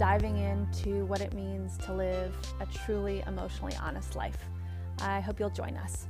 diving into what it means to live a truly emotionally honest life. I hope you'll join us.